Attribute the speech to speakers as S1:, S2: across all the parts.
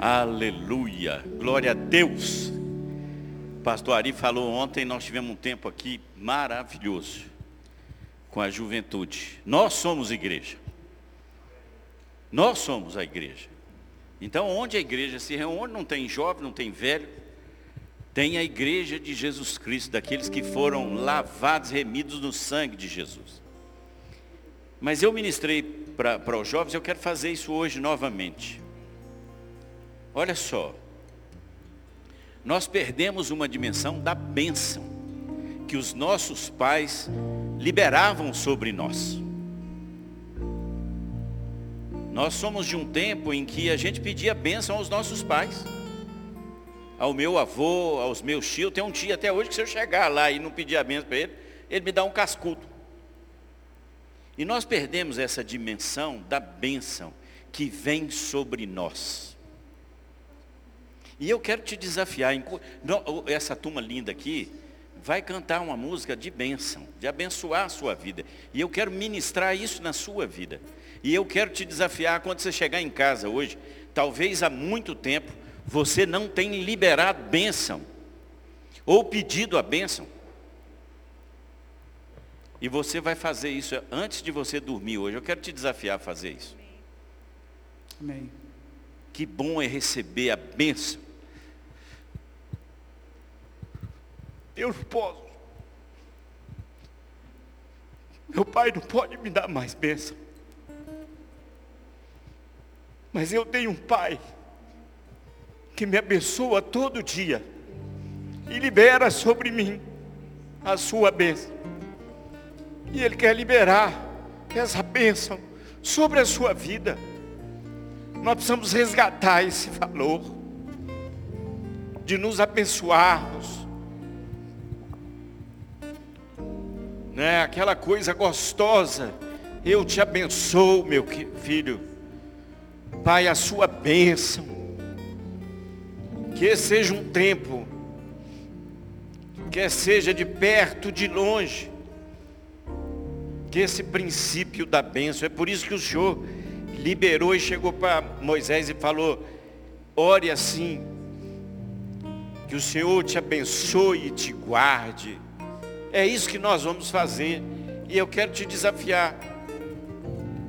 S1: Aleluia. Glória a Deus. Pastor Ari falou ontem, nós tivemos um tempo aqui maravilhoso com a juventude. Nós somos igreja. Nós somos a igreja. Então, onde a igreja se reúne, não tem jovem, não tem velho, tem a igreja de Jesus Cristo, daqueles que foram lavados, remidos no sangue de Jesus. Mas eu ministrei para os jovens, eu quero fazer isso hoje novamente. Olha só, nós perdemos uma dimensão da bênção que os nossos pais liberavam sobre nós. Nós somos de um tempo em que a gente pedia bênção aos nossos pais. Ao meu avô, aos meus tios. Tem um tio até hoje que se eu chegar lá e não pedir a bênção para ele, ele me dá um cascudo. E nós perdemos essa dimensão da bênção que vem sobre nós. E eu quero te desafiar, essa turma linda aqui, vai cantar uma música de bênção, de abençoar a sua vida. E eu quero ministrar isso na sua vida. E eu quero te desafiar quando você chegar em casa hoje, talvez há muito tempo você não tenha liberado bênção ou pedido a bênção. E você vai fazer isso antes de você dormir hoje. Eu quero te desafiar a fazer isso.
S2: Amém.
S1: Que bom é receber a bênção. Eu posso. Meu pai não pode me dar mais bênção. Mas eu tenho um pai que me abençoa todo dia e libera sobre mim a sua bênção. E ele quer liberar essa bênção sobre a sua vida. Nós precisamos resgatar esse valor de nos abençoarmos. Né? Aquela coisa gostosa. Eu te abençoo, meu filho. Pai, a sua bênção. Que seja um tempo, que seja de perto, de longe, que esse princípio da bênção, é por isso que o Senhor liberou e chegou para Moisés e falou: ore assim, que o Senhor te abençoe e te guarde. É isso que nós vamos fazer, e eu quero te desafiar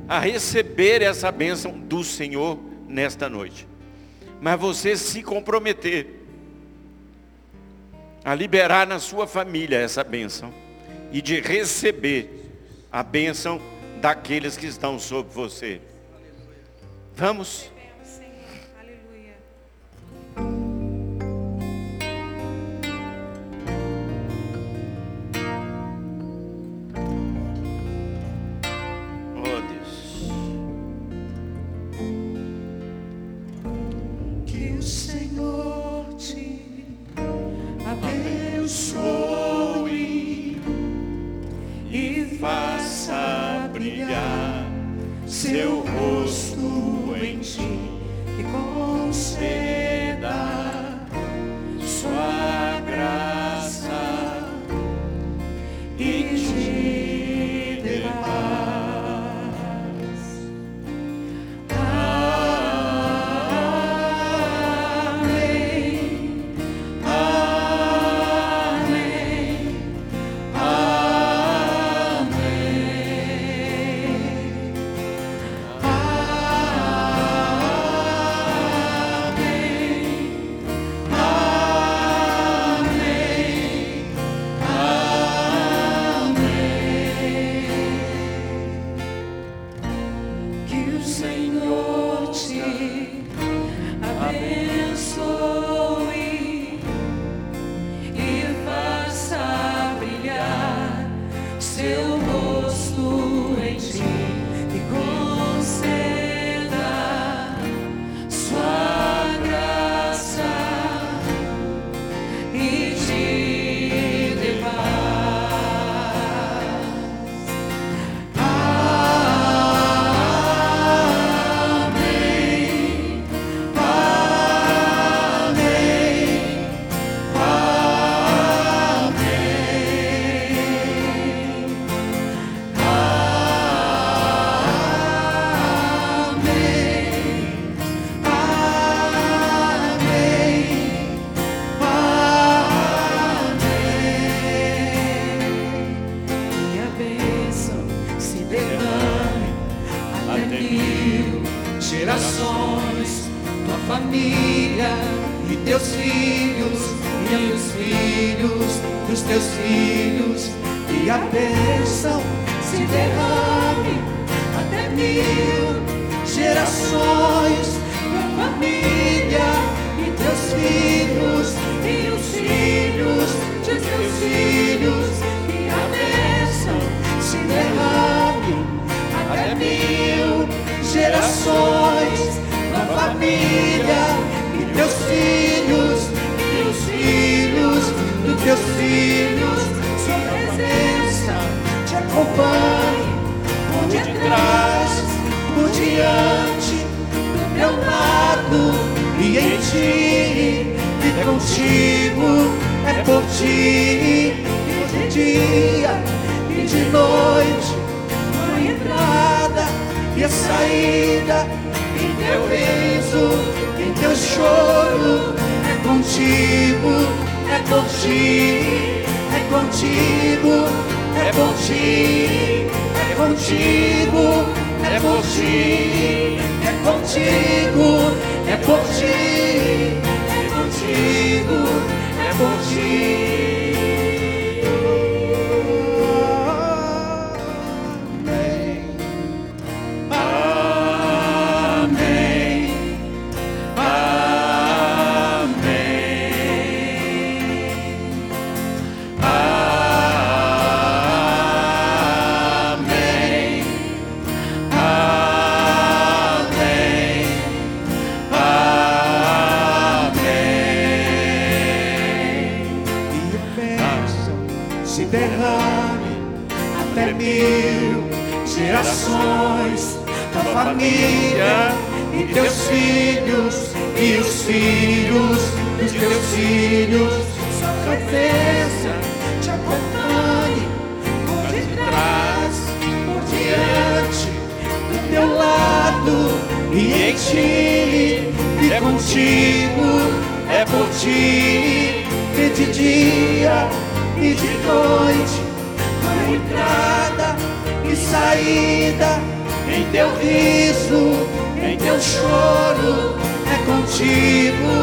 S1: a receber essa bênção do Senhor nesta noite. Mas você se comprometer a liberar na sua família essa bênção e de receber a bênção daqueles que estão sobre você. Vamos?
S3: E teus filhos e os filhos dos teus filhos e a bênção se derrame até mil gerações tua família e teus filhos e os filhos de teus filhos e a bênção se derrame até mil gerações tua família teus filhos e os filhos dos teus filhos sua presença te acompanhe por detrás por diante do teu lado e em ti e contigo é por ti e de dia e de noite a entrada e a saída em teu riso teu choro é contigo é por ti é contigo é por ti é contigo é por ti, é contigo, é por ti, é contigo, é por ti. Família e teus filhos e os filhos dos teus filhos. Sua presença te acompanhe por detrás, por diante, do teu lado e em ti. E contigo é por ti, e de dia e de noite, a entrada e saída em teu riso, em teu choro, é contigo,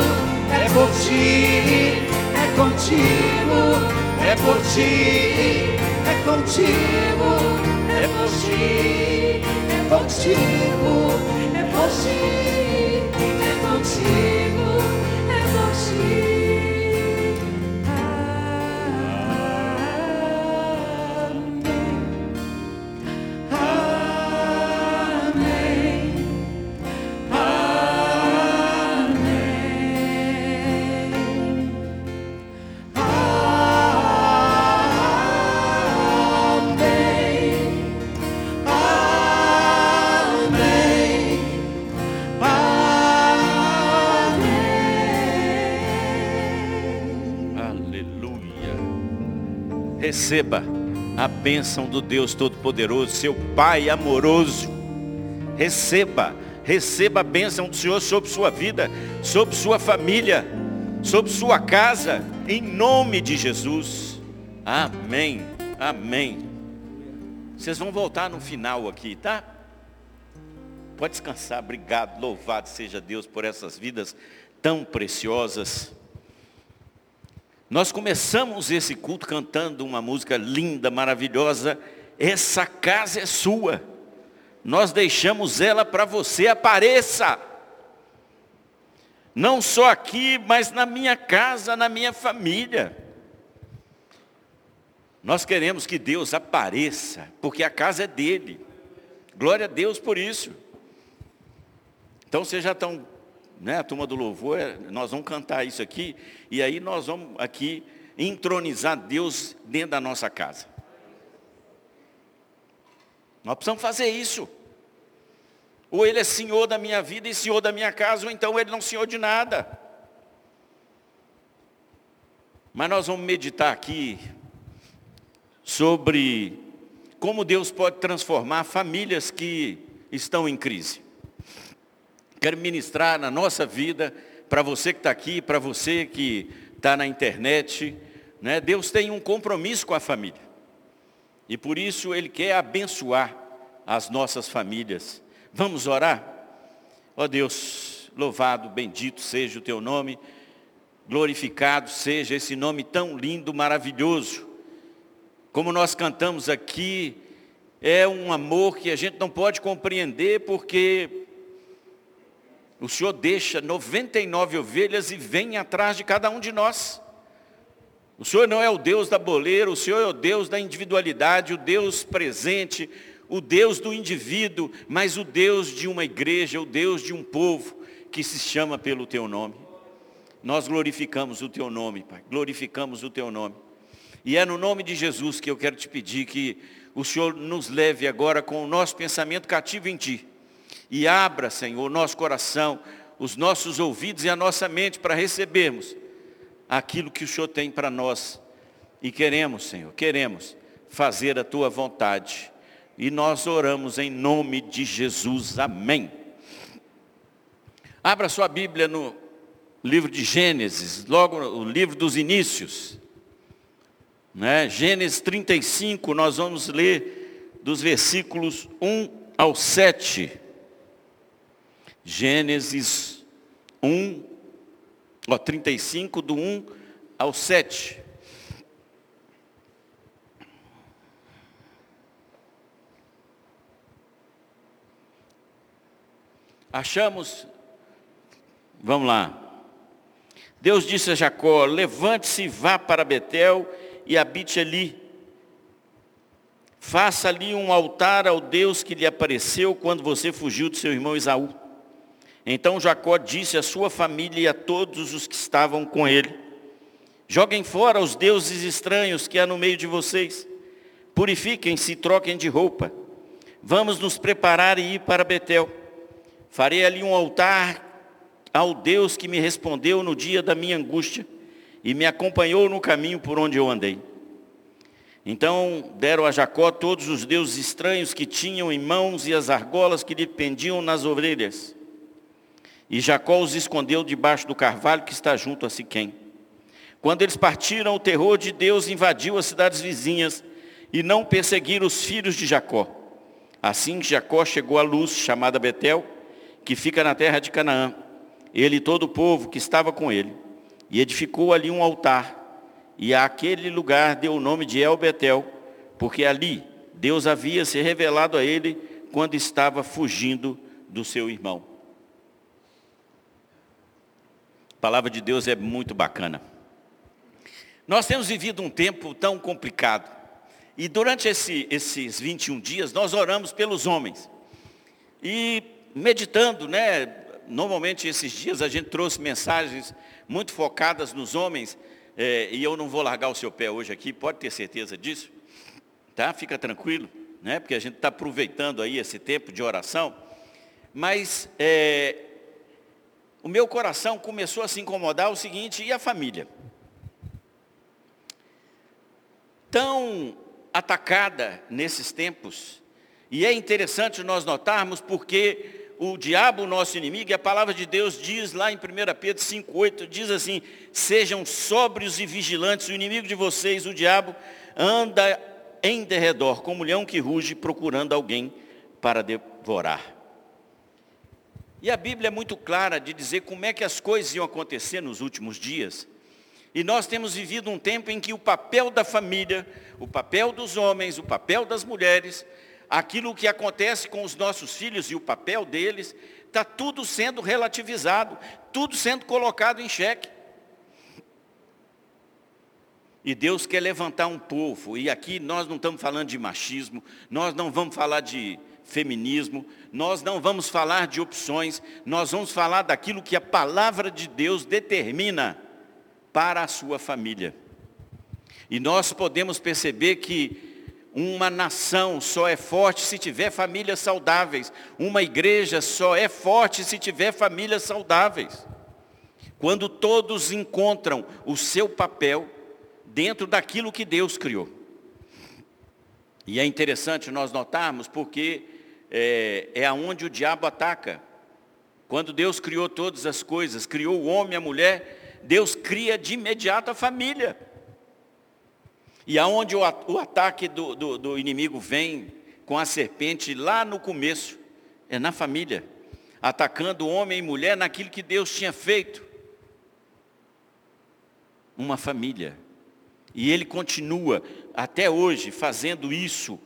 S3: é por ti, é contigo, é por ti, é contigo, é por ti, é contigo, é por ti, é contigo, é por ti.
S1: Receba a bênção do Deus Todo-Poderoso, seu Pai amoroso. Receba, receba a bênção do Senhor sobre sua vida, sobre sua família, sobre sua casa, em nome de Jesus. Amém, amém. Vocês vão voltar no final aqui, tá? Pode descansar, obrigado, louvado seja Deus por essas vidas tão preciosas. Nós começamos esse culto cantando uma música linda, maravilhosa. Essa casa é sua. Nós deixamos ela para você, apareça. Não só aqui, mas na minha casa, na minha família. Nós queremos que Deus apareça, porque a casa é dele. Glória a Deus por isso. Então vocês já estão né, a turma do louvor, nós vamos cantar isso aqui, e aí nós vamos aqui entronizar Deus dentro da nossa casa. Nós precisamos fazer isso. Ou Ele é Senhor da minha vida e Senhor da minha casa, ou então Ele não é Senhor de nada. Mas nós vamos meditar aqui sobre como Deus pode transformar famílias que estão em crise. Quero ministrar na nossa vida, para você que está aqui, para você que está na internet. Né? Deus tem um compromisso com a família. E por isso Ele quer abençoar as nossas famílias. Vamos orar? Ó oh Deus, louvado, bendito seja o teu nome, glorificado seja esse nome tão lindo, maravilhoso. Como nós cantamos aqui, é um amor que a gente não pode compreender porque o Senhor deixa 99 ovelhas e vem atrás de cada um de nós. O Senhor não é o Deus da boleira, o Senhor é o Deus da individualidade, o Deus presente, o Deus do indivíduo, mas o Deus de uma igreja, o Deus de um povo que se chama pelo teu nome. Nós glorificamos o teu nome, Pai, glorificamos o teu nome. E é no nome de Jesus que eu quero te pedir que o Senhor nos leve agora com o nosso pensamento cativo em Ti. E abra, Senhor, o nosso coração, os nossos ouvidos e a nossa mente para recebermos aquilo que o Senhor tem para nós. E queremos, Senhor, queremos fazer a Tua vontade. E nós oramos em nome de Jesus. Amém. Abra sua Bíblia no livro de Gênesis, logo o livro dos inícios. Né? Gênesis 35, nós vamos ler dos versículos 1 ao 7. Gênesis 1, ó, 35, do 1 ao 7. Achamos, vamos lá. Deus disse a Jacó: Levante-se e vá para Betel e habite ali. Faça ali um altar ao Deus que lhe apareceu quando você fugiu do seu irmão Esaú. Então Jacó disse à sua família e a todos os que estavam com ele: Joguem fora os deuses estranhos que há no meio de vocês. Purifiquem-se e troquem de roupa. Vamos nos preparar e ir para Betel. Farei ali um altar ao Deus que me respondeu no dia da minha angústia e me acompanhou no caminho por onde eu andei. Então deram a Jacó todos os deuses estranhos que tinham em mãos e as argolas que lhe pendiam nas orelhas. E Jacó os escondeu debaixo do carvalho que está junto a Siquém. Quando eles partiram, o terror de Deus invadiu as cidades vizinhas e não perseguiram os filhos de Jacó. Assim Jacó chegou à luz, chamada Betel, que fica na terra de Canaã, ele e todo o povo que estava com ele, e edificou ali um altar, e àquele lugar deu o nome de El Betel, porque ali Deus havia se revelado a ele quando estava fugindo do seu irmão. A palavra de Deus é muito bacana. Nós temos vivido um tempo tão complicado. E durante esse, esses 21 dias, nós oramos pelos homens. E meditando, né? Normalmente esses dias a gente trouxe mensagens muito focadas nos homens. É, e eu não vou largar o seu pé hoje aqui, pode ter certeza disso. Tá? Fica tranquilo, né? Porque a gente está aproveitando aí esse tempo de oração. Mas é, o meu coração começou a se incomodar o seguinte, e a família? Tão atacada nesses tempos, e é interessante nós notarmos porque o diabo, nosso inimigo, e a palavra de Deus diz lá em 1 Pedro 5,8, diz assim, sejam sóbrios e vigilantes, o inimigo de vocês, o diabo, anda em derredor, como leão que ruge, procurando alguém para devorar. E a Bíblia é muito clara de dizer como é que as coisas iam acontecer nos últimos dias. E nós temos vivido um tempo em que o papel da família, o papel dos homens, o papel das mulheres, aquilo que acontece com os nossos filhos e o papel deles, está tudo sendo relativizado, tudo sendo colocado em xeque. E Deus quer levantar um povo, e aqui nós não estamos falando de machismo, nós não vamos falar de feminismo, nós não vamos falar de opções, nós vamos falar daquilo que a palavra de Deus determina para a sua família. E nós podemos perceber que uma nação só é forte se tiver famílias saudáveis, uma igreja só é forte se tiver famílias saudáveis. Quando todos encontram o seu papel dentro daquilo que Deus criou. E é interessante nós notarmos porque é, é aonde o diabo ataca. Quando Deus criou todas as coisas, criou o homem e a mulher, Deus cria de imediato a família. E aonde o, o ataque do, do, do inimigo vem com a serpente lá no começo, é na família. atacando homem e mulher naquilo que Deus tinha feito. Uma família. E ele continua até hoje fazendo isso.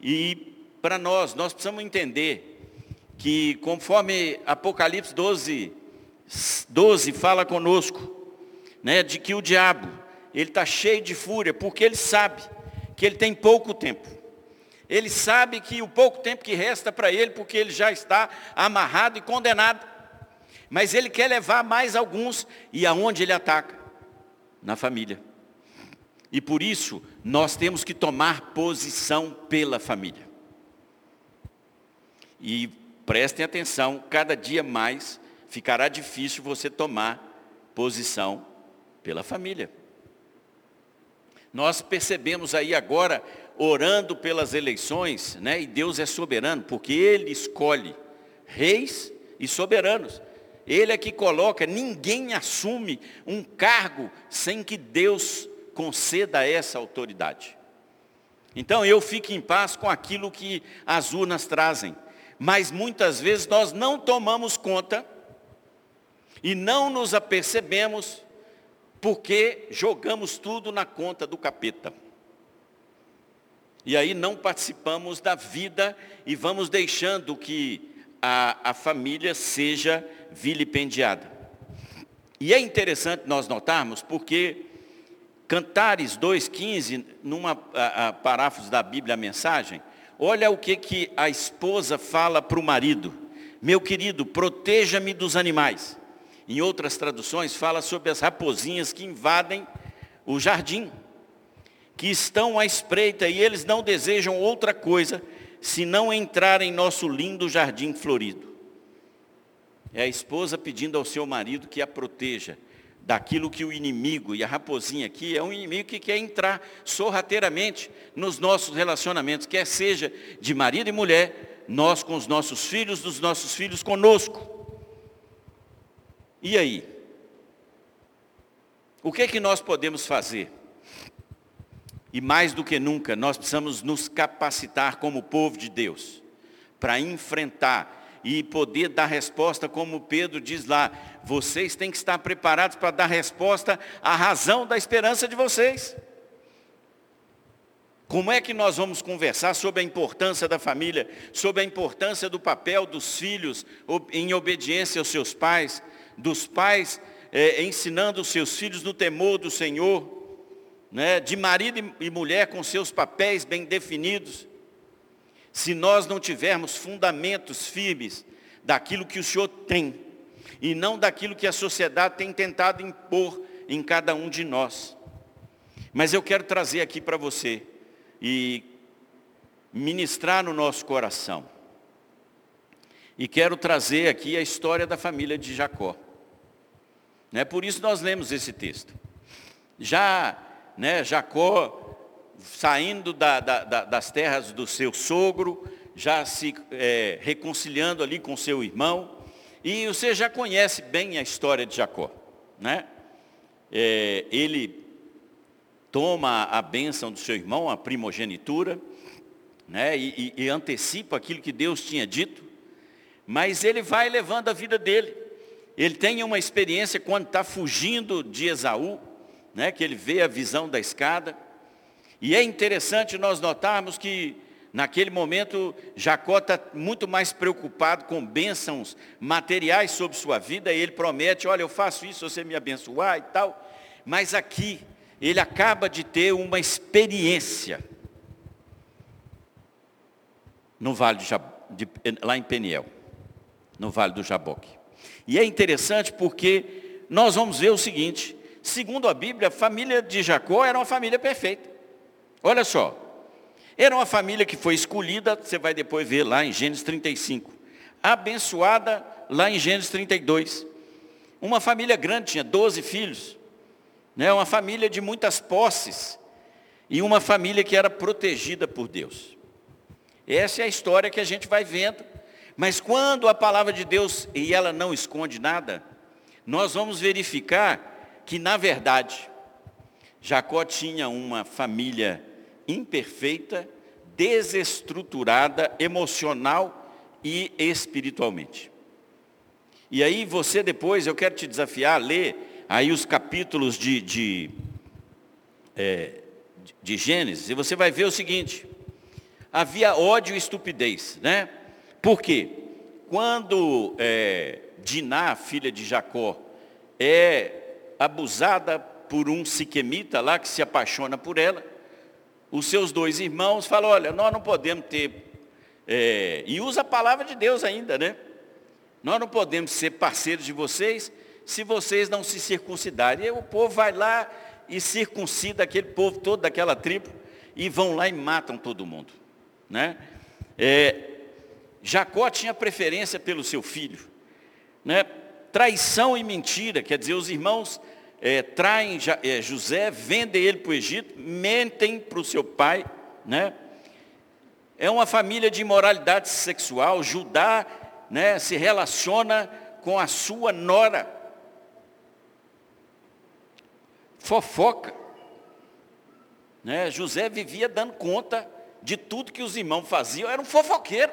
S1: E para nós, nós precisamos entender que conforme Apocalipse 12, 12 fala conosco, né, de que o diabo, ele está cheio de fúria, porque ele sabe que ele tem pouco tempo. Ele sabe que o pouco tempo que resta para ele, porque ele já está amarrado e condenado. Mas ele quer levar mais alguns, e aonde ele ataca? Na família. E por isso, nós temos que tomar posição pela família. E prestem atenção, cada dia mais ficará difícil você tomar posição pela família. Nós percebemos aí agora, orando pelas eleições, né, e Deus é soberano, porque Ele escolhe reis e soberanos. Ele é que coloca, ninguém assume um cargo sem que Deus conceda essa autoridade. Então eu fico em paz com aquilo que as urnas trazem. Mas muitas vezes nós não tomamos conta e não nos apercebemos porque jogamos tudo na conta do capeta. E aí não participamos da vida e vamos deixando que a, a família seja vilipendiada. E é interessante nós notarmos porque Cantares 2,15, numa paráfrase da Bíblia, a mensagem, olha o que, que a esposa fala para o marido. Meu querido, proteja-me dos animais. Em outras traduções, fala sobre as raposinhas que invadem o jardim, que estão à espreita e eles não desejam outra coisa senão entrar em nosso lindo jardim florido. É a esposa pedindo ao seu marido que a proteja, daquilo que o inimigo, e a raposinha aqui é um inimigo que quer entrar sorrateiramente nos nossos relacionamentos, quer seja de marido e mulher, nós com os nossos filhos, dos nossos filhos conosco. E aí? O que é que nós podemos fazer? E mais do que nunca, nós precisamos nos capacitar como povo de Deus para enfrentar e poder dar resposta, como Pedro diz lá, vocês têm que estar preparados para dar resposta à razão da esperança de vocês. Como é que nós vamos conversar sobre a importância da família, sobre a importância do papel dos filhos em obediência aos seus pais, dos pais é, ensinando os seus filhos no temor do Senhor, né, de marido e mulher com seus papéis bem definidos? se nós não tivermos fundamentos firmes daquilo que o Senhor tem, e não daquilo que a sociedade tem tentado impor em cada um de nós. Mas eu quero trazer aqui para você e ministrar no nosso coração. E quero trazer aqui a história da família de Jacó. Né? Por isso nós lemos esse texto. Já né, Jacó saindo da, da, da, das terras do seu sogro, já se é, reconciliando ali com seu irmão. E você já conhece bem a história de Jacó. Né? É, ele toma a bênção do seu irmão, a primogenitura, né? E, e, e antecipa aquilo que Deus tinha dito, mas ele vai levando a vida dele. Ele tem uma experiência quando está fugindo de Esaú, né? que ele vê a visão da escada, e é interessante nós notarmos que, naquele momento, Jacó está muito mais preocupado com bênçãos materiais sobre sua vida, e ele promete, olha, eu faço isso, você me abençoar e tal. Mas aqui, ele acaba de ter uma experiência no Vale de, de lá em Peniel, no Vale do Jaboque. E é interessante porque nós vamos ver o seguinte, segundo a Bíblia, a família de Jacó era uma família perfeita. Olha só, era uma família que foi escolhida, você vai depois ver lá em Gênesis 35. Abençoada lá em Gênesis 32. Uma família grande, tinha 12 filhos. Né? Uma família de muitas posses. E uma família que era protegida por Deus. Essa é a história que a gente vai vendo. Mas quando a palavra de Deus, e ela não esconde nada, nós vamos verificar que, na verdade, Jacó tinha uma família imperfeita, desestruturada emocional e espiritualmente. E aí você depois, eu quero te desafiar a ler aí os capítulos de, de, é, de Gênesis, e você vai ver o seguinte, havia ódio e estupidez, né? Por quê? Quando é, Diná, filha de Jacó, é abusada por um siquemita lá que se apaixona por ela, os seus dois irmãos falam, olha, nós não podemos ter, é, e usa a palavra de Deus ainda, né? Nós não podemos ser parceiros de vocês se vocês não se circuncidarem. E o povo vai lá e circuncida aquele povo todo daquela tribo e vão lá e matam todo mundo. Né? É, Jacó tinha preferência pelo seu filho. Né? Traição e mentira, quer dizer, os irmãos é, traem é, José, vendem ele para o Egito, mentem para o seu pai. Né? É uma família de imoralidade sexual. Judá né, se relaciona com a sua nora. Fofoca. Né? José vivia dando conta de tudo que os irmãos faziam, era um fofoqueiro.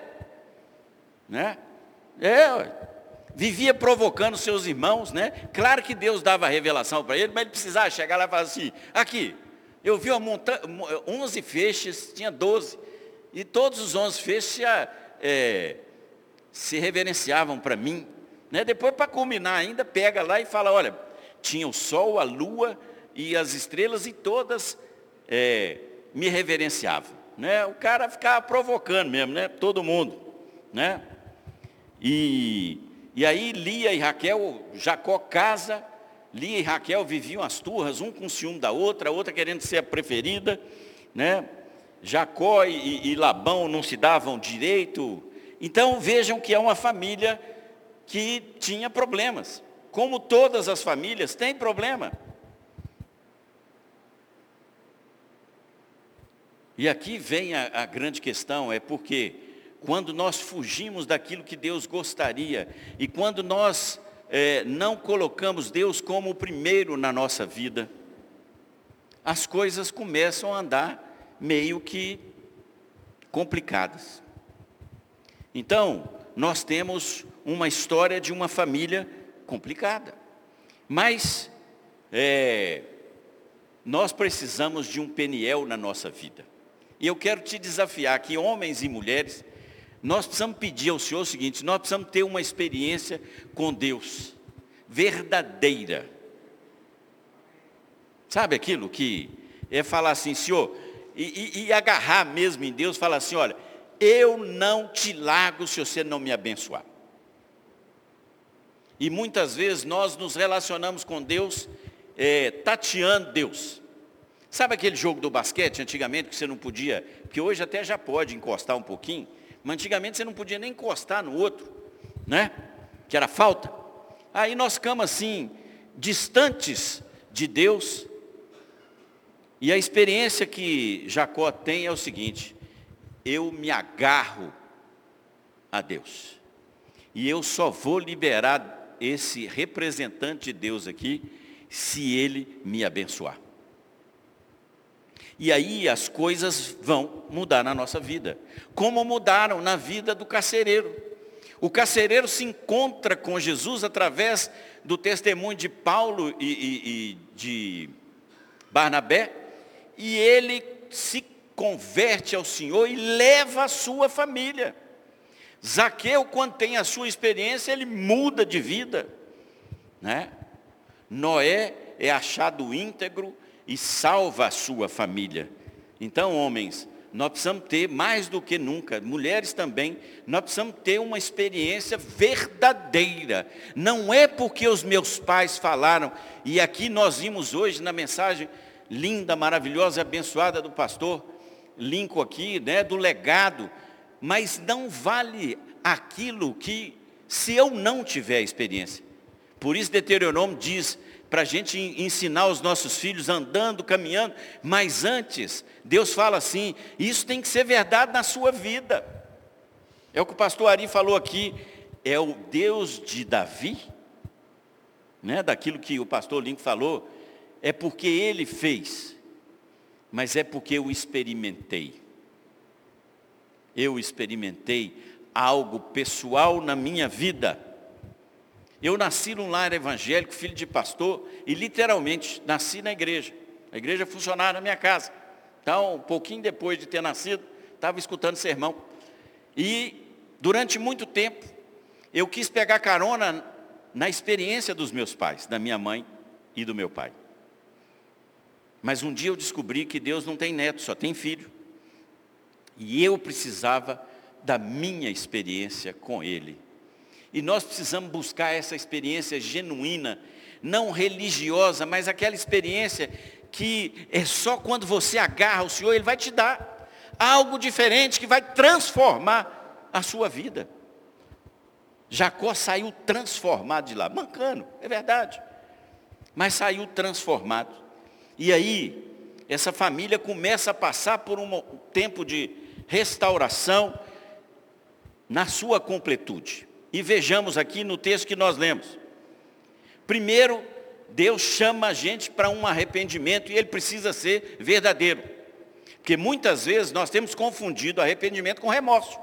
S1: Né? É, vivia provocando seus irmãos, né? Claro que Deus dava revelação para ele, mas ele precisava chegar lá e falar assim, aqui, eu vi uma montanha, 11 feixes, tinha 12, e todos os 11 feixes é, se reverenciavam para mim. Né? Depois, para culminar ainda, pega lá e fala, olha, tinha o sol, a lua e as estrelas e todas é, me reverenciavam. Né? O cara ficava provocando mesmo, né? todo mundo. Né? E, e aí Lia e Raquel, Jacó casa, Lia e Raquel viviam as turras, um com ciúme da outra, a outra querendo ser a preferida. Né? Jacó e, e Labão não se davam direito, então vejam que é uma família que tinha problemas. Como todas as famílias, tem problema. E aqui vem a, a, grande questão, é porque quando nós fugimos daquilo que Deus gostaria, e quando nós é, não colocamos Deus como o primeiro na nossa vida, as coisas começam a andar meio que complicadas. Então, nós temos uma história de uma família complicada. Mas é, nós precisamos de um Peniel na nossa vida. E eu quero te desafiar que homens e mulheres, nós precisamos pedir ao Senhor o seguinte, nós precisamos ter uma experiência com Deus, verdadeira. Sabe aquilo que é falar assim, Senhor, e, e, e agarrar mesmo em Deus, falar assim, olha, eu não te largo se você não me abençoar. E muitas vezes nós nos relacionamos com Deus, é, tateando Deus. Sabe aquele jogo do basquete antigamente que você não podia, que hoje até já pode encostar um pouquinho, mas antigamente você não podia nem encostar no outro, né? Que era falta. Aí nós ficamos assim, distantes de Deus. E a experiência que Jacó tem é o seguinte: eu me agarro a Deus. E eu só vou liberar esse representante de Deus aqui se ele me abençoar. E aí as coisas vão mudar na nossa vida. Como mudaram na vida do carcereiro. O carcereiro se encontra com Jesus através do testemunho de Paulo e, e, e de Barnabé, e ele se converte ao Senhor e leva a sua família. Zaqueu, quando tem a sua experiência, ele muda de vida. Né? Noé é achado íntegro e salva a sua família. Então, homens, nós precisamos ter mais do que nunca, mulheres também, nós precisamos ter uma experiência verdadeira. Não é porque os meus pais falaram, e aqui nós vimos hoje na mensagem linda, maravilhosa e abençoada do pastor, linko aqui, né, do legado, mas não vale aquilo que, se eu não tiver experiência. Por isso Deuteronômio diz para a gente ensinar os nossos filhos andando, caminhando, mas antes, Deus fala assim, isso tem que ser verdade na sua vida. É o que o pastor Ari falou aqui, é o Deus de Davi, né, daquilo que o pastor Lincoln falou, é porque ele fez mas é porque eu experimentei. Eu experimentei algo pessoal na minha vida. Eu nasci num lar evangélico, filho de pastor, e literalmente nasci na igreja. A igreja funcionava na minha casa. Então, um pouquinho depois de ter nascido, estava escutando sermão. E durante muito tempo, eu quis pegar carona na experiência dos meus pais, da minha mãe e do meu pai. Mas um dia eu descobri que Deus não tem neto, só tem filho. E eu precisava da minha experiência com Ele. E nós precisamos buscar essa experiência genuína, não religiosa, mas aquela experiência que é só quando você agarra o Senhor, Ele vai te dar algo diferente que vai transformar a sua vida. Jacó saiu transformado de lá, mancando, é verdade, mas saiu transformado. E aí, essa família começa a passar por um tempo de restauração na sua completude. E vejamos aqui no texto que nós lemos. Primeiro, Deus chama a gente para um arrependimento e ele precisa ser verdadeiro. Porque muitas vezes nós temos confundido arrependimento com remorso.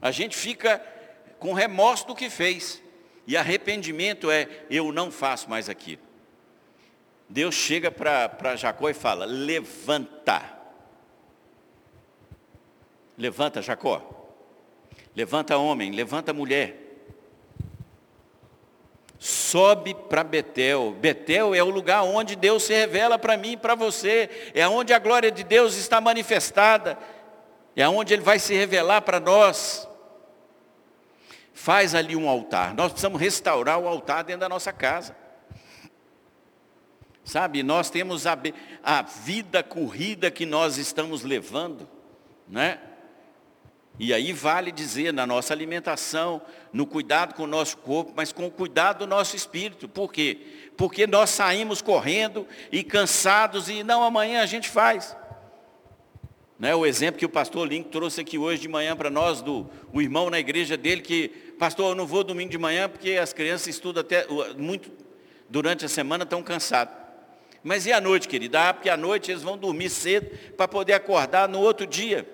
S1: A gente fica com remorso do que fez. E arrependimento é, eu não faço mais aquilo. Deus chega para Jacó e fala, levanta. Levanta, Jacó. Levanta homem, levanta mulher. Sobe para Betel. Betel é o lugar onde Deus se revela para mim e para você. É onde a glória de Deus está manifestada. É onde Ele vai se revelar para nós. Faz ali um altar. Nós precisamos restaurar o altar dentro da nossa casa. Sabe, nós temos a, a vida corrida que nós estamos levando, né? E aí vale dizer na nossa alimentação, no cuidado com o nosso corpo, mas com o cuidado do nosso espírito. Por quê? Porque nós saímos correndo e cansados e não amanhã a gente faz. Né, o exemplo que o pastor Link trouxe aqui hoje de manhã para nós, do o irmão na igreja dele, que, pastor, eu não vou domingo de manhã porque as crianças estudam até muito durante a semana, estão cansados. Mas e à noite, querida? Ah, porque à noite eles vão dormir cedo para poder acordar no outro dia.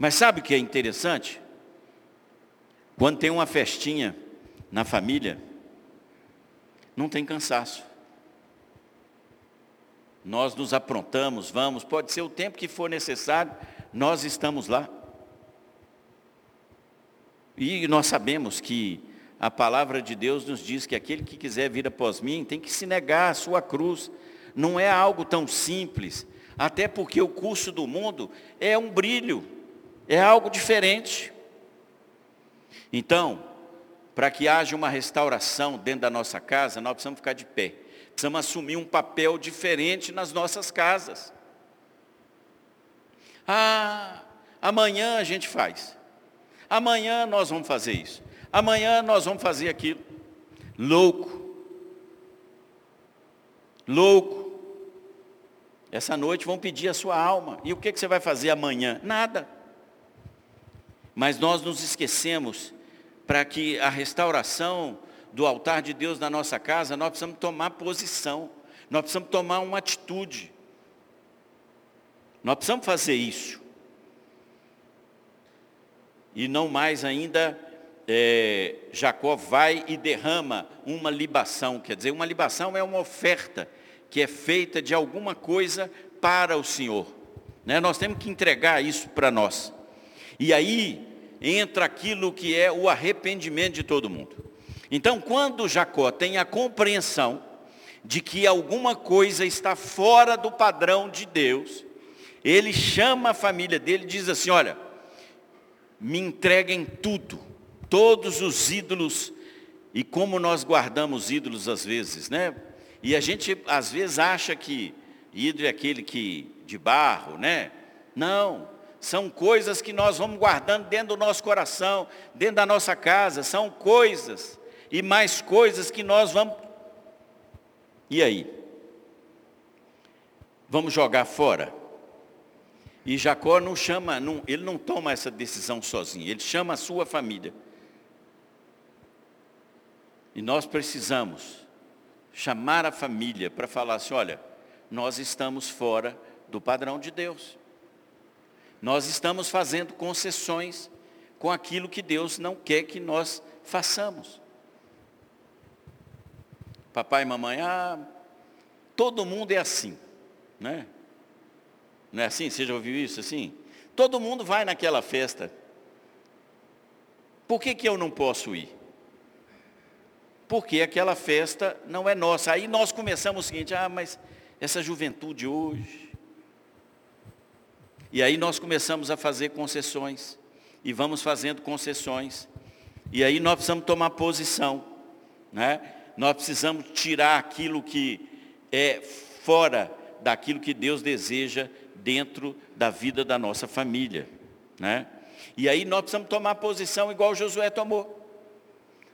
S1: Mas sabe o que é interessante? Quando tem uma festinha na família, não tem cansaço. Nós nos aprontamos, vamos, pode ser o tempo que for necessário, nós estamos lá. E nós sabemos que a palavra de Deus nos diz que aquele que quiser vir após mim tem que se negar a sua cruz. Não é algo tão simples, até porque o curso do mundo é um brilho, é algo diferente. Então, para que haja uma restauração dentro da nossa casa, nós precisamos ficar de pé. Precisamos assumir um papel diferente nas nossas casas. Ah, amanhã a gente faz. Amanhã nós vamos fazer isso. Amanhã nós vamos fazer aquilo. Louco. Louco. Essa noite vão pedir a sua alma. E o que, que você vai fazer amanhã? Nada. Mas nós nos esquecemos, para que a restauração do altar de Deus na nossa casa, nós precisamos tomar posição, nós precisamos tomar uma atitude. Nós precisamos fazer isso. E não mais ainda, é, Jacó vai e derrama uma libação. Quer dizer, uma libação é uma oferta que é feita de alguma coisa para o Senhor. Né? Nós temos que entregar isso para nós. E aí entra aquilo que é o arrependimento de todo mundo. Então, quando Jacó tem a compreensão de que alguma coisa está fora do padrão de Deus, ele chama a família dele e diz assim: Olha, me entreguem tudo, todos os ídolos, e como nós guardamos ídolos às vezes, né? E a gente às vezes acha que ídolo é aquele que de barro, né? Não, são coisas que nós vamos guardando dentro do nosso coração, dentro da nossa casa, são coisas e mais coisas que nós vamos. E aí? Vamos jogar fora? E Jacó não chama, não, ele não toma essa decisão sozinho, ele chama a sua família. E nós precisamos chamar a família para falar assim: olha, nós estamos fora do padrão de Deus. Nós estamos fazendo concessões com aquilo que Deus não quer que nós façamos. Papai e mamãe, ah, todo mundo é assim, né? Não é assim? Você já ouviu isso assim? Todo mundo vai naquela festa. Por que, que eu não posso ir? Porque aquela festa não é nossa. Aí nós começamos o seguinte, ah, mas essa juventude hoje. E aí nós começamos a fazer concessões. E vamos fazendo concessões. E aí nós precisamos tomar posição. Né? Nós precisamos tirar aquilo que é fora daquilo que Deus deseja dentro da vida da nossa família. Né? E aí nós precisamos tomar posição igual Josué tomou.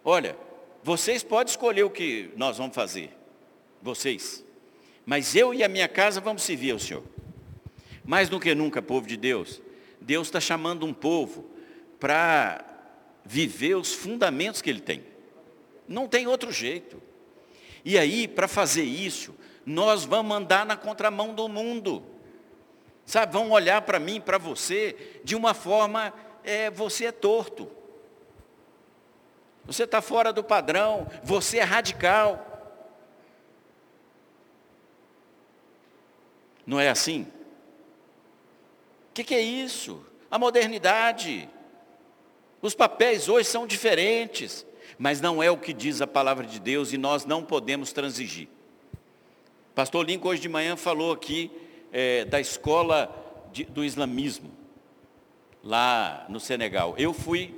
S1: Olha, vocês podem escolher o que nós vamos fazer. Vocês. Mas eu e a minha casa vamos servir ao Senhor. Mais do que nunca, povo de Deus, Deus está chamando um povo para viver os fundamentos que Ele tem. Não tem outro jeito. E aí, para fazer isso, nós vamos andar na contramão do mundo. Sabe, vão olhar para mim, para você, de uma forma, é, você é torto. Você está fora do padrão, você é radical. Não é assim? Que, que é isso? A modernidade. Os papéis hoje são diferentes, mas não é o que diz a palavra de Deus e nós não podemos transigir. Pastor Lincoln hoje de manhã falou aqui é, da escola de, do islamismo, lá no Senegal. Eu fui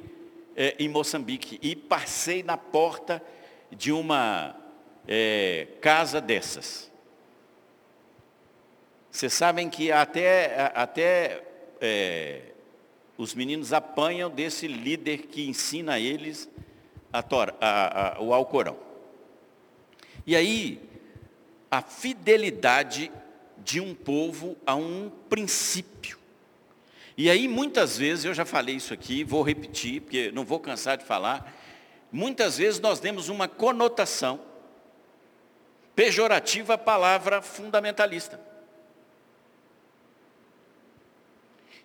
S1: é, em Moçambique e passei na porta de uma é, casa dessas. Vocês sabem que até, até é, os meninos apanham desse líder que ensina eles a tora, a, a, o Alcorão. E aí, a fidelidade de um povo a um princípio. E aí, muitas vezes, eu já falei isso aqui, vou repetir, porque não vou cansar de falar. Muitas vezes nós demos uma conotação pejorativa à palavra fundamentalista.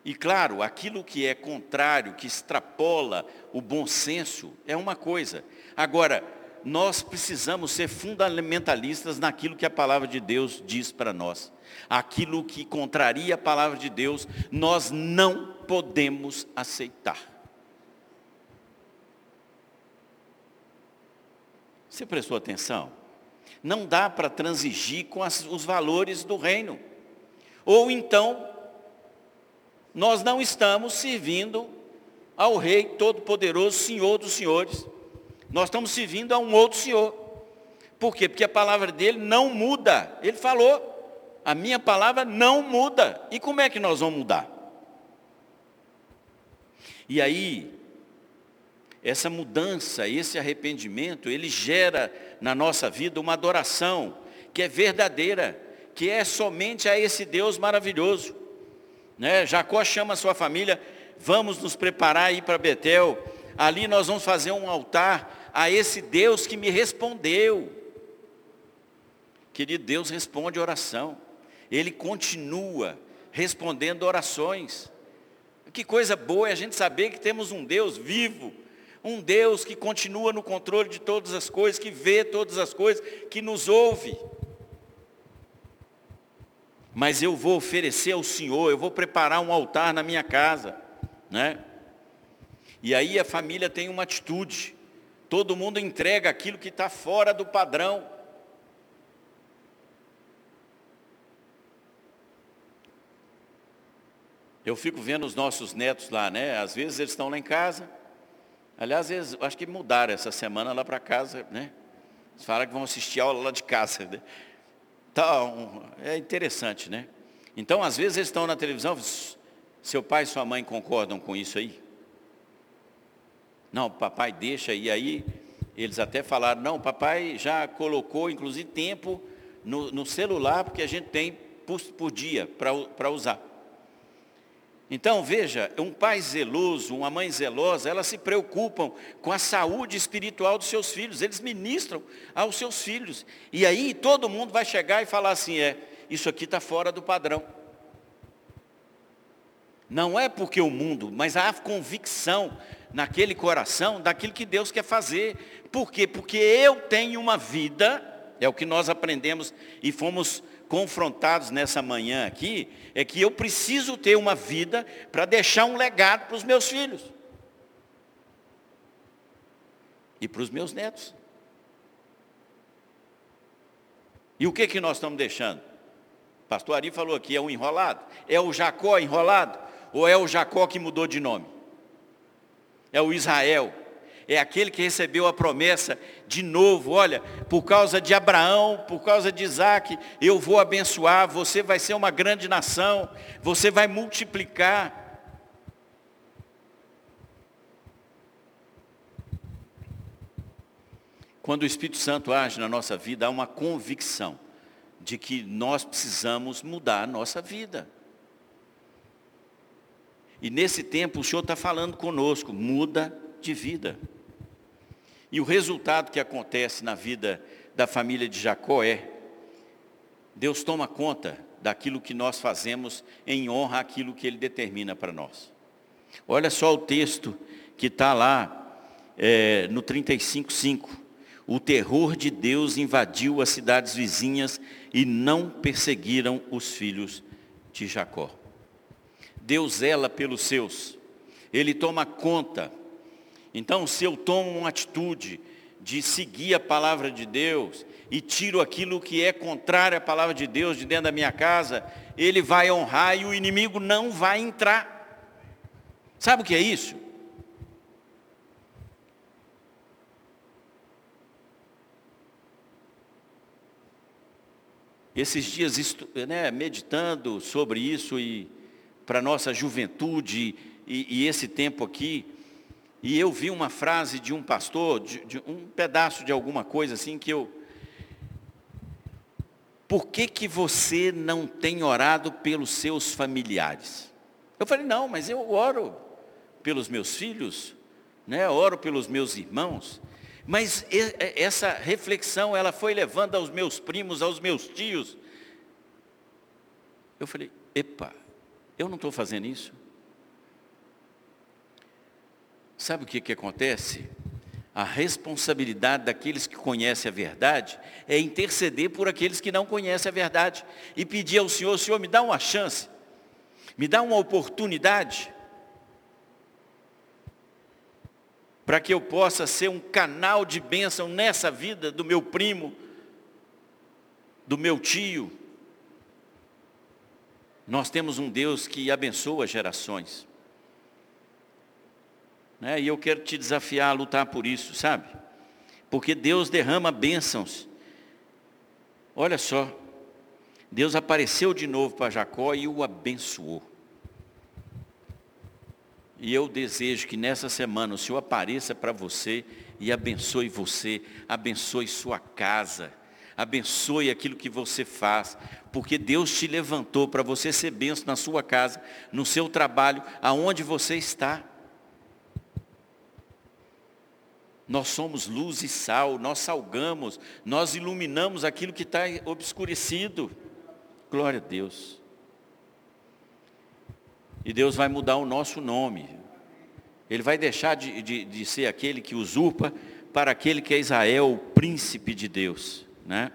S1: E claro, aquilo que é contrário, que extrapola o bom senso, é uma coisa. Agora, nós precisamos ser fundamentalistas naquilo que a palavra de Deus diz para nós aquilo que contraria a palavra de Deus, nós não podemos aceitar. Você prestou atenção? Não dá para transigir com as, os valores do reino. Ou então, nós não estamos servindo ao Rei Todo-Poderoso, Senhor dos Senhores. Nós estamos servindo a um outro Senhor. Por quê? Porque a palavra dele não muda. Ele falou a minha palavra não muda. E como é que nós vamos mudar? E aí, essa mudança, esse arrependimento, ele gera na nossa vida uma adoração que é verdadeira, que é somente a esse Deus maravilhoso. Né? Jacó chama sua família, vamos nos preparar aí para Betel, ali nós vamos fazer um altar a esse Deus que me respondeu. Querido, Deus responde oração ele continua respondendo orações. Que coisa boa é a gente saber que temos um Deus vivo, um Deus que continua no controle de todas as coisas, que vê todas as coisas, que nos ouve. Mas eu vou oferecer ao Senhor, eu vou preparar um altar na minha casa, né? E aí a família tem uma atitude. Todo mundo entrega aquilo que está fora do padrão. Eu fico vendo os nossos netos lá, né? Às vezes eles estão lá em casa. Aliás, eles, acho que mudaram essa semana lá para casa, né? Eles falaram que vão assistir aula lá de casa. Né? Então, é interessante, né? Então, às vezes eles estão na televisão, seu pai e sua mãe concordam com isso aí? Não, papai deixa, e aí eles até falaram, não, papai já colocou, inclusive, tempo no, no celular, porque a gente tem por, por dia para usar. Então, veja, um pai zeloso, uma mãe zelosa, elas se preocupam com a saúde espiritual dos seus filhos, eles ministram aos seus filhos. E aí todo mundo vai chegar e falar assim: é, isso aqui está fora do padrão. Não é porque o mundo, mas há convicção naquele coração daquilo que Deus quer fazer. Por quê? Porque eu tenho uma vida é o que nós aprendemos e fomos confrontados nessa manhã aqui, é que eu preciso ter uma vida para deixar um legado para os meus filhos. E para os meus netos. E o que, que nós estamos deixando? Pastor Ari falou aqui, é um enrolado. É o Jacó enrolado? Ou é o Jacó que mudou de nome? É o Israel. É aquele que recebeu a promessa de novo. Olha, por causa de Abraão, por causa de Isaac, eu vou abençoar. Você vai ser uma grande nação. Você vai multiplicar. Quando o Espírito Santo age na nossa vida, há uma convicção de que nós precisamos mudar a nossa vida. E nesse tempo o Senhor está falando conosco, muda de vida. E o resultado que acontece na vida da família de Jacó é, Deus toma conta daquilo que nós fazemos em honra àquilo que Ele determina para nós. Olha só o texto que está lá é, no 35,5. O terror de Deus invadiu as cidades vizinhas e não perseguiram os filhos de Jacó. Deus zela pelos seus, Ele toma conta. Então, se eu tomo uma atitude de seguir a palavra de Deus e tiro aquilo que é contrário à palavra de Deus de dentro da minha casa, Ele vai honrar e o inimigo não vai entrar. Sabe o que é isso? esses dias né, meditando sobre isso e para nossa juventude e, e, esse tempo aqui, e eu vi uma frase de um pastor, de, de um pedaço de alguma coisa assim que eu. Por que, que você não tem orado pelos seus familiares? Eu falei, não, mas eu oro pelos meus filhos, né? oro pelos meus irmãos. Mas essa reflexão, ela foi levando aos meus primos, aos meus tios. Eu falei, epa, eu não estou fazendo isso. Sabe o que, que acontece? A responsabilidade daqueles que conhecem a verdade é interceder por aqueles que não conhecem a verdade e pedir ao Senhor, Senhor, me dá uma chance, me dá uma oportunidade para que eu possa ser um canal de bênção nessa vida do meu primo, do meu tio. Nós temos um Deus que abençoa gerações. Né? E eu quero te desafiar a lutar por isso, sabe? Porque Deus derrama bênçãos. Olha só, Deus apareceu de novo para Jacó e o abençoou. E eu desejo que nessa semana o Senhor apareça para você e abençoe você, abençoe sua casa, abençoe aquilo que você faz, porque Deus te levantou para você ser benção na sua casa, no seu trabalho, aonde você está. Nós somos luz e sal, nós salgamos, nós iluminamos aquilo que está obscurecido. Glória a Deus. E Deus vai mudar o nosso nome. Ele vai deixar de, de, de ser aquele que usurpa para aquele que é Israel, o príncipe de Deus. Né?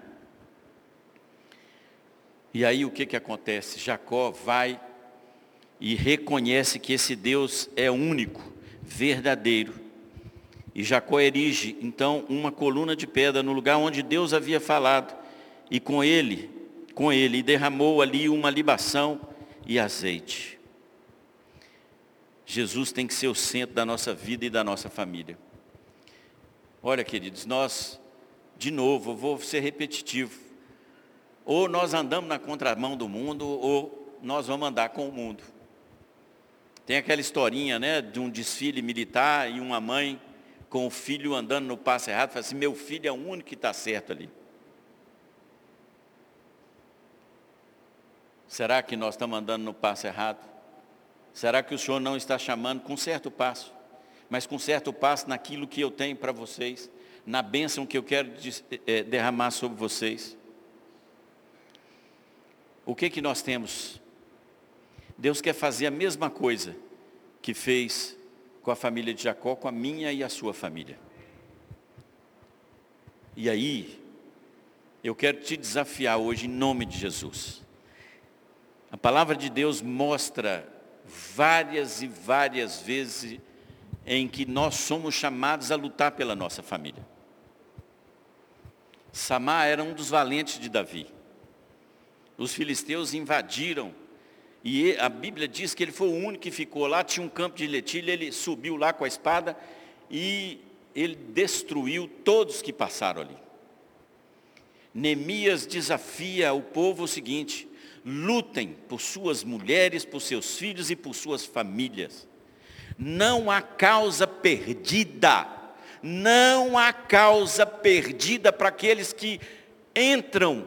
S1: E aí o que, que acontece? Jacó vai e reconhece que esse Deus é único, verdadeiro. E Jacó erige então uma coluna de pedra no lugar onde Deus havia falado. E com ele, com ele, derramou ali uma libação e azeite. Jesus tem que ser o centro da nossa vida e da nossa família. Olha, queridos, nós, de novo, eu vou ser repetitivo. Ou nós andamos na contramão do mundo, ou nós vamos andar com o mundo. Tem aquela historinha, né, de um desfile militar e uma mãe com o filho andando no passo errado, fala assim, meu filho é o único que está certo ali. Será que nós estamos andando no passo errado? Será que o Senhor não está chamando com certo passo, mas com certo passo naquilo que eu tenho para vocês, na bênção que eu quero é, derramar sobre vocês? O que que nós temos? Deus quer fazer a mesma coisa que fez com a família de Jacó, com a minha e a sua família. E aí, Eu quero te desafiar hoje em nome de Jesus. A palavra de Deus mostra várias e várias vezes em que nós somos chamados a lutar pela nossa família. Samar era um dos valentes de Davi. Os filisteus invadiram e a Bíblia diz que ele foi o único que ficou lá, tinha um campo de letilha, ele subiu lá com a espada e ele destruiu todos que passaram ali. Neemias desafia o povo o seguinte: lutem por suas mulheres, por seus filhos e por suas famílias. Não há causa perdida, não há causa perdida para aqueles que entram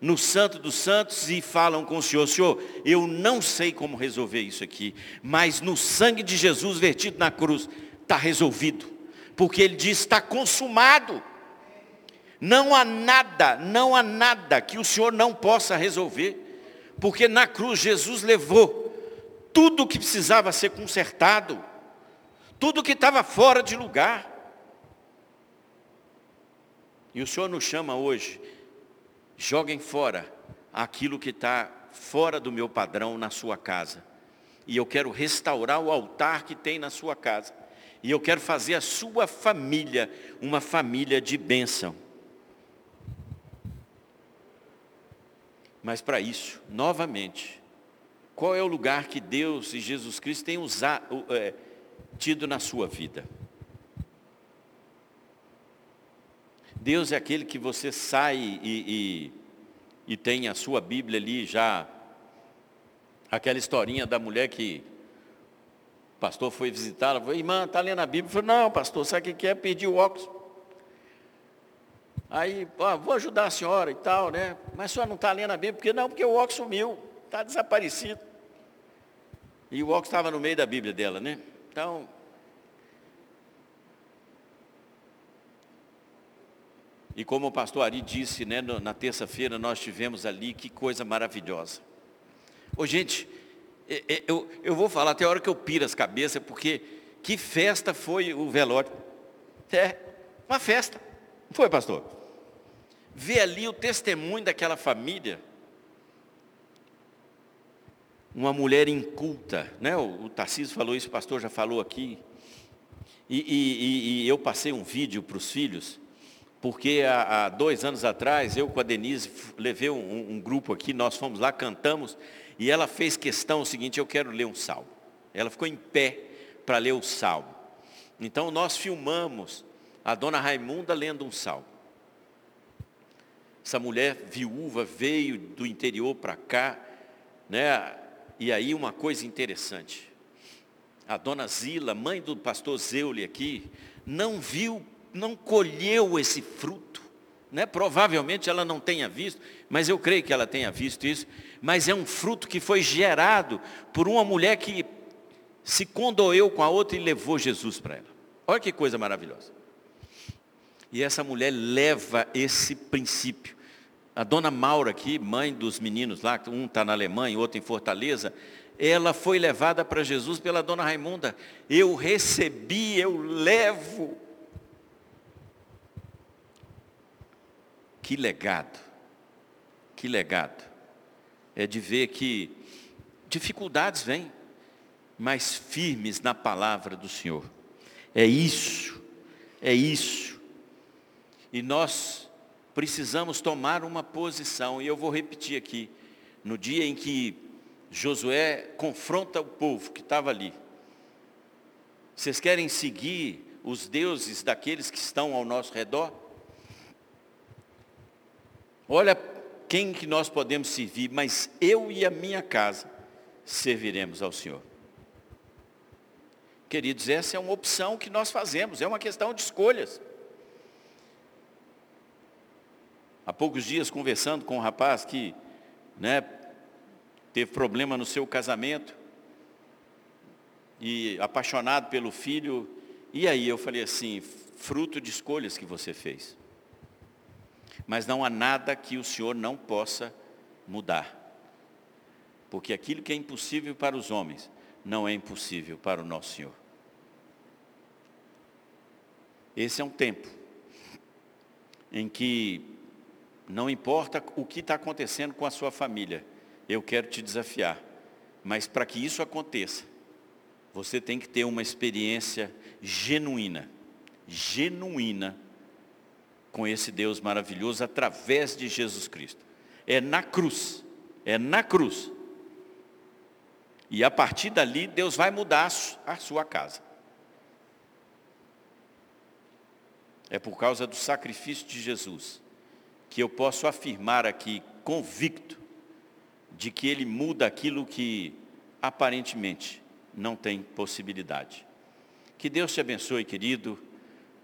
S1: no Santo dos Santos e falam com o Senhor, Senhor, eu não sei como resolver isso aqui, mas no sangue de Jesus vertido na cruz, está resolvido. Porque ele diz, está consumado. Não há nada, não há nada que o Senhor não possa resolver. Porque na cruz Jesus levou tudo que precisava ser consertado, tudo que estava fora de lugar. E o Senhor nos chama hoje, joguem fora aquilo que está fora do meu padrão na sua casa. E eu quero restaurar o altar que tem na sua casa. E eu quero fazer a sua família uma família de bênção. Mas para isso, novamente, qual é o lugar que Deus e Jesus Cristo têm usado, é, tido na sua vida? Deus é aquele que você sai e, e, e tem a sua Bíblia ali já, aquela historinha da mulher que o pastor foi visitá-la, falou, irmã, está lendo a Bíblia? Falou, não, pastor, sabe o que é? Perdi o óculos. Aí, ó, vou ajudar a senhora e tal, né? Mas a senhora não está lendo a Bíblia, porque não, porque o óculos sumiu, está desaparecido. E o óculos estava no meio da Bíblia dela, né? Então, E como o pastor Ari disse, né, na terça-feira nós tivemos ali, que coisa maravilhosa. Ô gente, eu, eu vou falar até a hora que eu piro as cabeças, porque que festa foi o velório. É, uma festa. Não foi, pastor? Ver ali o testemunho daquela família. Uma mulher inculta, né? O, o Tarcísio falou isso, o pastor já falou aqui. E, e, e eu passei um vídeo para os filhos, porque há, há, dois anos atrás, eu com a Denise levei um, um grupo aqui, nós fomos lá, cantamos, e ela fez questão o seguinte, eu quero ler um salmo. Ela ficou em pé para ler o salmo. Então nós filmamos a dona Raimunda lendo um salmo. Essa mulher viúva veio do interior para cá, né? E aí uma coisa interessante. A dona Zila, mãe do pastor Zeuli aqui, não viu, não colheu esse fruto. Né? Provavelmente ela não tenha visto, mas eu creio que ela tenha visto isso. Mas é um fruto que foi gerado por uma mulher que se condoeu com a outra e levou Jesus para ela. Olha que coisa maravilhosa. E essa mulher leva esse princípio. A dona Maura aqui, mãe dos meninos lá, um está na Alemanha, outro em Fortaleza, ela foi levada para Jesus pela dona Raimunda. Eu recebi, eu levo. Que legado, que legado. É de ver que dificuldades vêm, mas firmes na palavra do Senhor. É isso, é isso e nós precisamos tomar uma posição, e eu vou repetir aqui, no dia em que Josué confronta o povo que estava ali. Vocês querem seguir os deuses daqueles que estão ao nosso redor? Olha quem que nós podemos servir, mas eu e a minha casa serviremos ao Senhor. Queridos, essa é uma opção que nós fazemos, é uma questão de escolhas. Há poucos dias conversando com um rapaz que né, teve problema no seu casamento e apaixonado pelo filho. E aí eu falei assim, fruto de escolhas que você fez. Mas não há nada que o Senhor não possa mudar. Porque aquilo que é impossível para os homens não é impossível para o nosso Senhor. Esse é um tempo em que Não importa o que está acontecendo com a sua família, eu quero te desafiar. Mas para que isso aconteça, você tem que ter uma experiência genuína, genuína, com esse Deus maravilhoso através de Jesus Cristo. É na cruz, é na cruz. E a partir dali, Deus vai mudar a sua casa. É por causa do sacrifício de Jesus que eu posso afirmar aqui, convicto, de que Ele muda aquilo que aparentemente não tem possibilidade. Que Deus te abençoe, querido,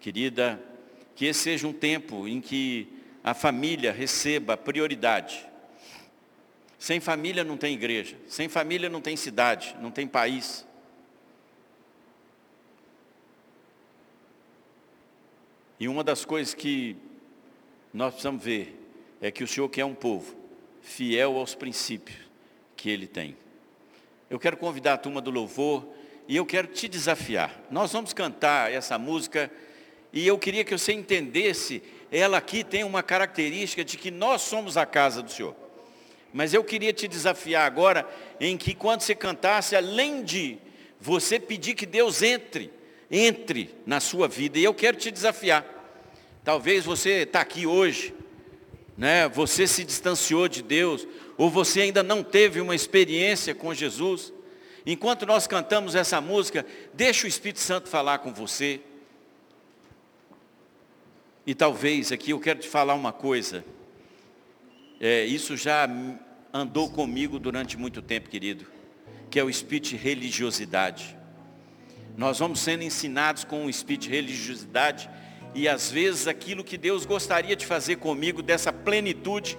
S1: querida, que esse seja um tempo em que a família receba prioridade. Sem família não tem igreja, sem família não tem cidade, não tem país. E uma das coisas que nós precisamos ver é que o Senhor quer um povo fiel aos princípios que Ele tem. Eu quero convidar a turma do louvor e eu quero te desafiar. Nós vamos cantar essa música e eu queria que você entendesse, ela aqui tem uma característica de que nós somos a casa do Senhor. Mas eu queria te desafiar agora em que quando você cantasse, além de você pedir que Deus entre, entre na sua vida, e eu quero te desafiar. Talvez você está aqui hoje, né? você se distanciou de Deus, ou você ainda não teve uma experiência com Jesus, enquanto nós cantamos essa música, deixa o Espírito Santo falar com você. E talvez aqui eu quero te falar uma coisa. É, isso já andou comigo durante muito tempo, querido, que é o espírito de religiosidade. Nós vamos sendo ensinados com o espírito de religiosidade e às vezes aquilo que Deus gostaria de fazer comigo, dessa plenitude,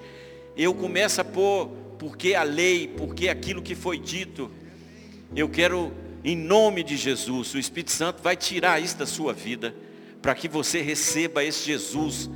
S1: eu começo a pôr, porque a lei, porque aquilo que foi dito, eu quero, em nome de Jesus, o Espírito Santo vai tirar isso da sua vida, para que você receba esse Jesus,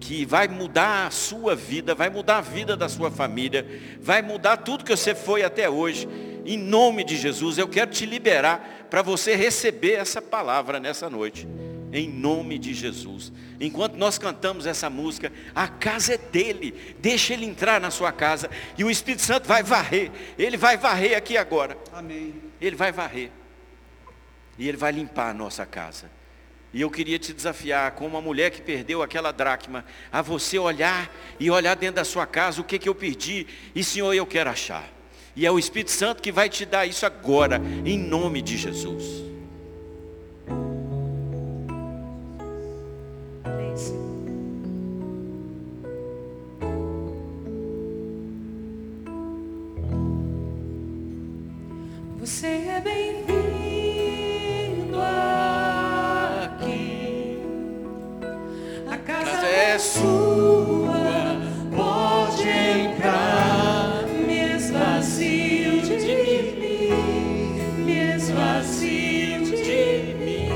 S1: que vai mudar a sua vida, vai mudar a vida da sua família, vai mudar tudo que você foi até hoje. Em nome de Jesus, eu quero te liberar para você receber essa palavra nessa noite em nome de Jesus. Enquanto nós cantamos essa música, a casa é dele, deixa ele entrar na sua casa e o Espírito Santo vai varrer, ele vai varrer aqui agora.
S2: Amém.
S1: Ele vai varrer e ele vai limpar a nossa casa. E eu queria te desafiar, como uma mulher que perdeu aquela dracma, a você olhar e olhar dentro da sua casa o que, que eu perdi, e Senhor, eu quero achar. E é o Espírito Santo que vai te dar isso agora, em nome de Jesus.
S3: Você é bem-vindo é sua, pode entrar. Me esvazio de mim, me esvazio de mim.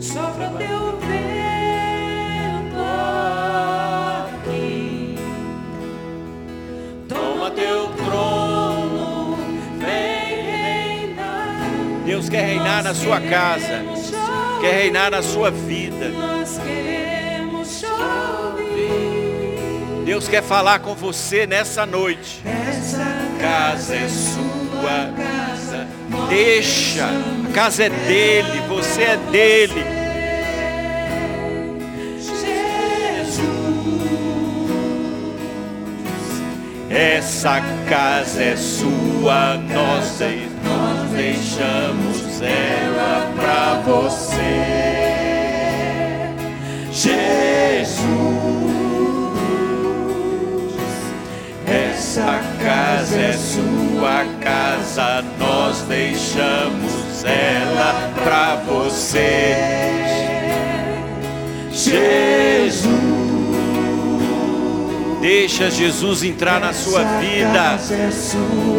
S3: Sopra teu vento aqui. Toma teu trono, vem reinar.
S1: Deus quer reinar na sua casa, quer reinar na sua vida. Deus quer falar com você nessa noite.
S3: Essa
S1: casa é sua casa. Deixa, a casa é dele, você é dele. Essa casa é sua, nós, nós deixamos ela pra você. Jesus, essa casa é sua casa, nós deixamos ela pra você. Jesus. Deixa Jesus entrar na sua vida.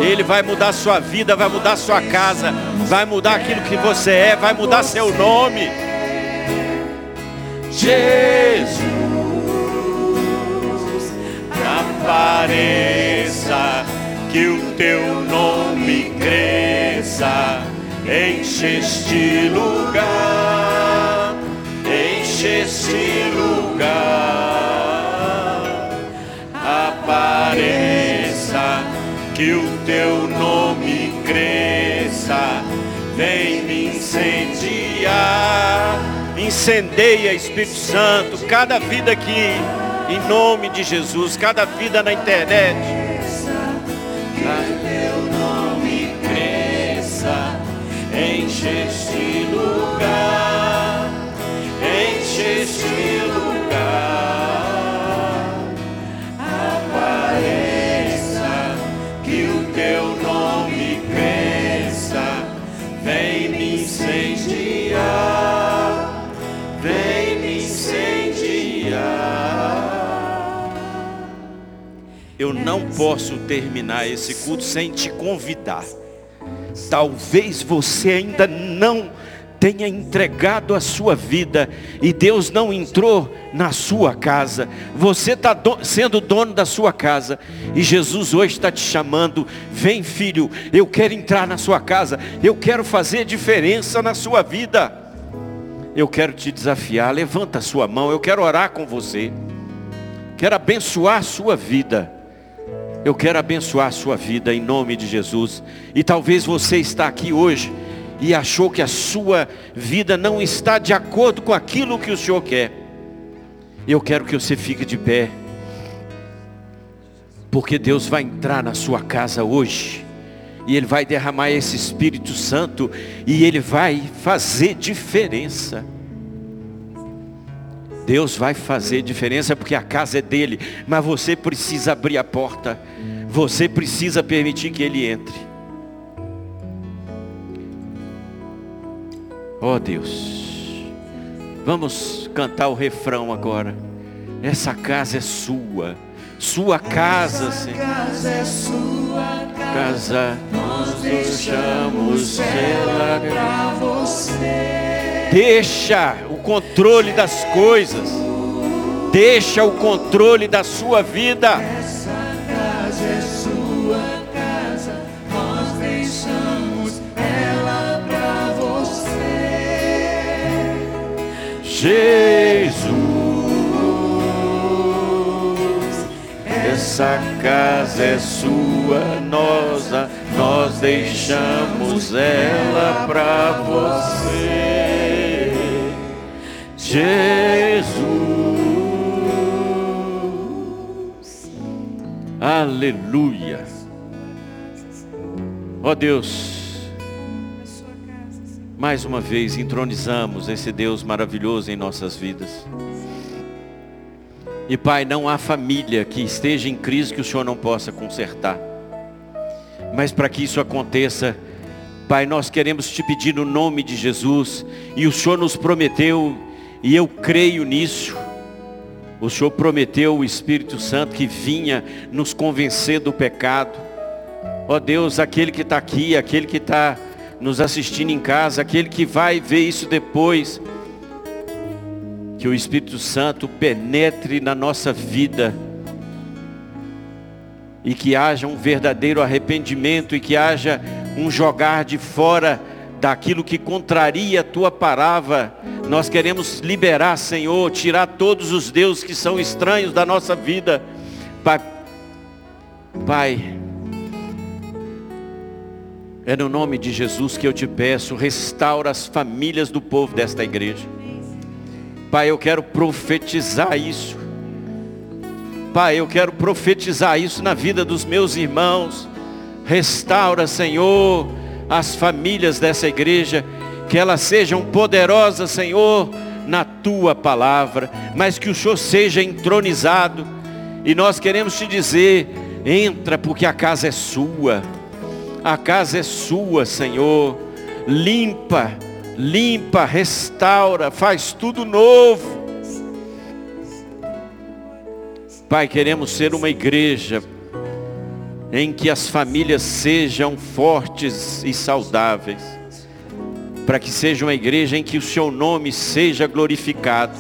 S1: Ele vai mudar sua vida, vai mudar sua casa, vai mudar aquilo que você é, vai mudar seu nome. Jesus, apareça, que o teu nome cresça, enche este lugar, enche este lugar. Que o teu nome cresça, vem me incendiar. Incendeia, Espírito Santo, cada vida aqui, em nome de Jesus, cada vida na internet. Que teu nome cresça, enche este lugar, Eu não posso terminar esse culto sem te convidar. Talvez você ainda não tenha entregado a sua vida e Deus não entrou na sua casa. Você está do, sendo dono da sua casa e Jesus hoje está te chamando. Vem, filho, eu quero entrar na sua casa. Eu quero fazer diferença na sua vida. Eu quero te desafiar. Levanta a sua mão. Eu quero orar com você. Quero abençoar a sua vida. Eu quero abençoar a sua vida em nome de Jesus. E talvez você está aqui hoje e achou que a sua vida não está de acordo com aquilo que o Senhor quer. Eu quero que você fique de pé. Porque Deus vai entrar na sua casa hoje. E Ele vai derramar esse Espírito Santo. E Ele vai fazer diferença. Deus vai fazer diferença porque a casa é dele. Mas você precisa abrir a porta. Você precisa permitir que Ele entre. Oh Deus, vamos cantar o refrão agora. Essa casa é sua, sua casa, Senhor.
S3: casa é sua
S1: Casa, nós deixamos ela.
S3: pra você.
S1: Deixa o controle das coisas. Deixa o controle da sua vida.
S3: Essa casa é sua casa, nós deixamos ela pra você.
S1: Jesus, essa casa é sua, nós, nós deixamos ela para você. Jesus, aleluia. Ó Deus, mais uma vez entronizamos esse Deus maravilhoso em nossas vidas. E Pai, não há família que esteja em crise que o Senhor não possa consertar. Mas para que isso aconteça, Pai, nós queremos te pedir no nome de Jesus, e o Senhor nos prometeu, e eu creio nisso. O Senhor prometeu o Espírito Santo que vinha nos convencer do pecado. Ó Deus, aquele que está aqui, aquele que está nos assistindo em casa, aquele que vai ver isso depois, que o Espírito Santo penetre na nossa vida e que haja um verdadeiro arrependimento e que haja um jogar de fora daquilo que contraria a tua palavra. Nós queremos liberar, Senhor, tirar todos os deuses que são estranhos da nossa vida. Pai, Pai, é no nome de Jesus que eu te peço, restaura as famílias do povo desta igreja. Pai, eu quero profetizar isso. Pai, eu quero profetizar isso na vida dos meus irmãos. Restaura, Senhor, as famílias dessa igreja, que elas sejam poderosas, Senhor, na tua palavra, mas que o Senhor seja entronizado. E nós queremos te dizer: entra, porque a casa é sua. A casa é sua, Senhor. Limpa, limpa, restaura, faz tudo novo. Pai, queremos ser uma igreja em que as famílias sejam fortes e saudáveis, para que seja uma igreja em que o seu nome seja glorificado,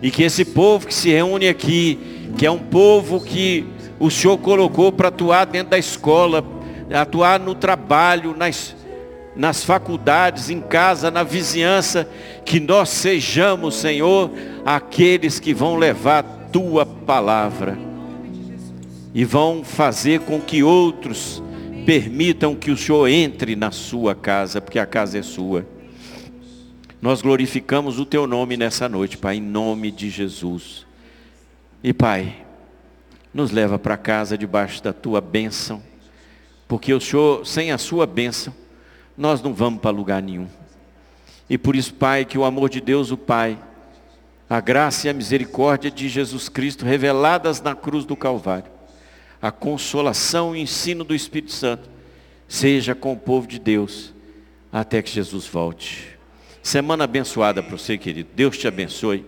S1: e que esse povo que se reúne aqui, que é um povo que o Senhor colocou para atuar dentro da escola, atuar no trabalho, nas, nas faculdades, em casa, na vizinhança, que nós sejamos, Senhor, aqueles que vão levar a tua palavra. E vão fazer com que outros permitam que o Senhor entre na sua casa, porque a casa é sua. Nós glorificamos o teu nome nessa noite, Pai, em nome de Jesus. E Pai, nos leva para casa debaixo da tua bênção, porque o Senhor, sem a sua bênção, nós não vamos para lugar nenhum. E por isso, Pai, que o amor de Deus, o Pai, a graça e a misericórdia de Jesus Cristo reveladas na cruz do Calvário, a consolação e o ensino do Espírito Santo, seja com o povo de Deus, até que Jesus volte. Semana abençoada para você, querido. Deus te abençoe.